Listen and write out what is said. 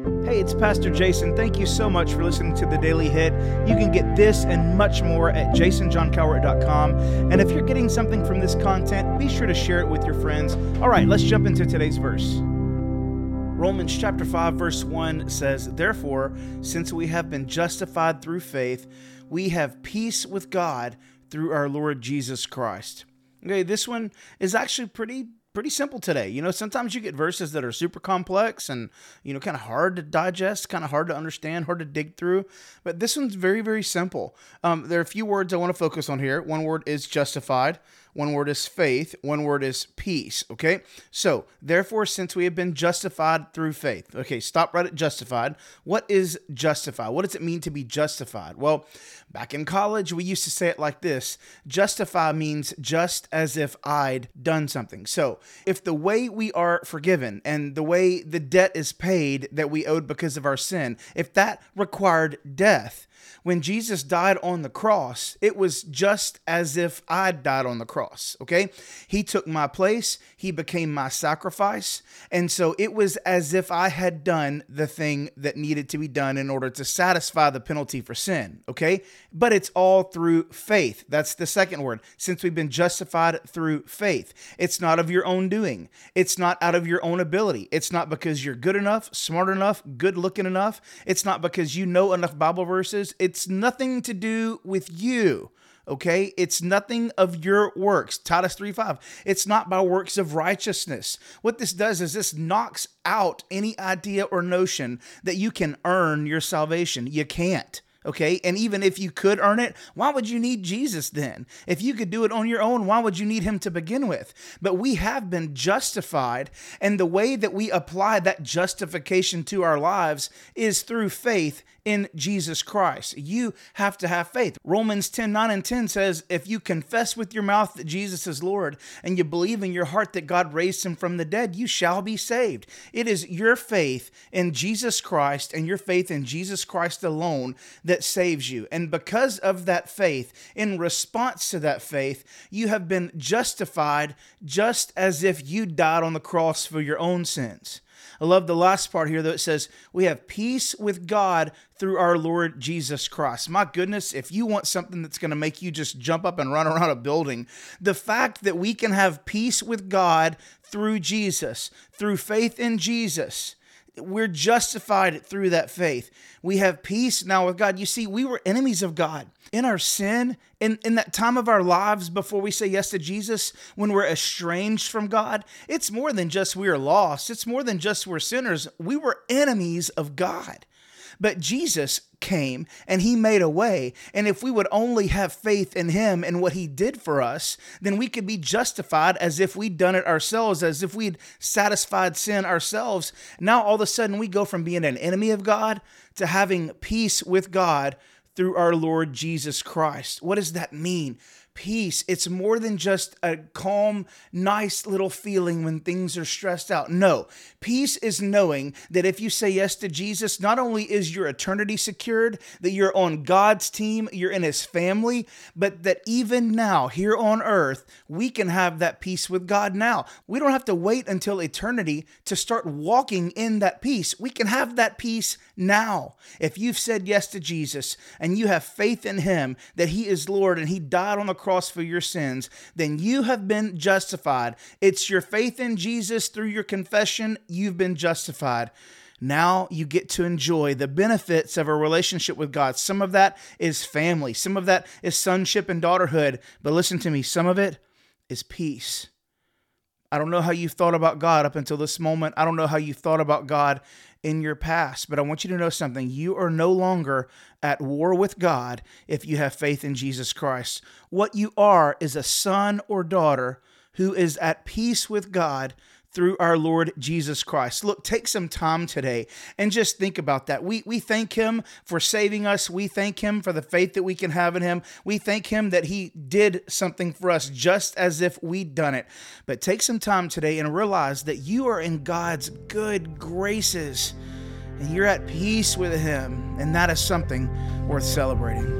Hey, it's Pastor Jason. Thank you so much for listening to the Daily Hit. You can get this and much more at jasonjohncowart.com. And if you're getting something from this content, be sure to share it with your friends. All right, let's jump into today's verse. Romans chapter 5 verse 1 says, "Therefore, since we have been justified through faith, we have peace with God through our Lord Jesus Christ." Okay, this one is actually pretty pretty simple today. You know, sometimes you get verses that are super complex and, you know, kind of hard to digest, kind of hard to understand, hard to dig through. But this one's very, very simple. Um, there are a few words I want to focus on here. One word is justified. One word is faith. One word is peace. Okay. So, therefore, since we have been justified through faith, okay, stop right at justified. What is justified? What does it mean to be justified? Well, back in college, we used to say it like this justify means just as if I'd done something. So, if the way we are forgiven and the way the debt is paid that we owed because of our sin, if that required death, when Jesus died on the cross, it was just as if I died on the cross, okay? He took my place, He became my sacrifice. And so it was as if I had done the thing that needed to be done in order to satisfy the penalty for sin, okay? But it's all through faith. That's the second word. Since we've been justified through faith, it's not of your own doing, it's not out of your own ability. It's not because you're good enough, smart enough, good looking enough. It's not because you know enough Bible verses. It's nothing to do with you. Okay, it's nothing of your works. Titus 3 5. It's not by works of righteousness. What this does is this knocks out any idea or notion that you can earn your salvation. You can't. Okay. And even if you could earn it, why would you need Jesus then? If you could do it on your own, why would you need him to begin with? But we have been justified. And the way that we apply that justification to our lives is through faith in Jesus Christ. You have to have faith. Romans 10 9 and 10 says, If you confess with your mouth that Jesus is Lord and you believe in your heart that God raised him from the dead, you shall be saved. It is your faith in Jesus Christ and your faith in Jesus Christ alone that saves you. And because of that faith, in response to that faith, you have been justified just as if you died on the cross for your own sins. I love the last part here, though. It says, We have peace with God through our Lord Jesus Christ. My goodness, if you want something that's going to make you just jump up and run around a building, the fact that we can have peace with God through Jesus, through faith in Jesus, we're justified through that faith. We have peace now with God. You see, we were enemies of God in our sin, in, in that time of our lives before we say yes to Jesus, when we're estranged from God. It's more than just we are lost, it's more than just we're sinners. We were enemies of God. But Jesus came and he made a way. And if we would only have faith in him and what he did for us, then we could be justified as if we'd done it ourselves, as if we'd satisfied sin ourselves. Now all of a sudden we go from being an enemy of God to having peace with God through our Lord Jesus Christ. What does that mean? Peace. It's more than just a calm, nice little feeling when things are stressed out. No, peace is knowing that if you say yes to Jesus, not only is your eternity secured, that you're on God's team, you're in his family, but that even now, here on earth, we can have that peace with God now. We don't have to wait until eternity to start walking in that peace. We can have that peace now. If you've said yes to Jesus and you have faith in him that he is Lord and he died on the cross for your sins, then you have been justified. It's your faith in Jesus through your confession, you've been justified. Now you get to enjoy the benefits of a relationship with God. Some of that is family, some of that is sonship and daughterhood. But listen to me, some of it is peace. I don't know how you've thought about God up until this moment. I don't know how you thought about God in your past. But I want you to know something. You are no longer at war with God if you have faith in Jesus Christ. What you are is a son or daughter who is at peace with God through our Lord Jesus Christ. Look, take some time today and just think about that. We, we thank Him for saving us. We thank Him for the faith that we can have in Him. We thank Him that He did something for us just as if we'd done it. But take some time today and realize that you are in God's good graces and you're at peace with Him, and that is something worth celebrating.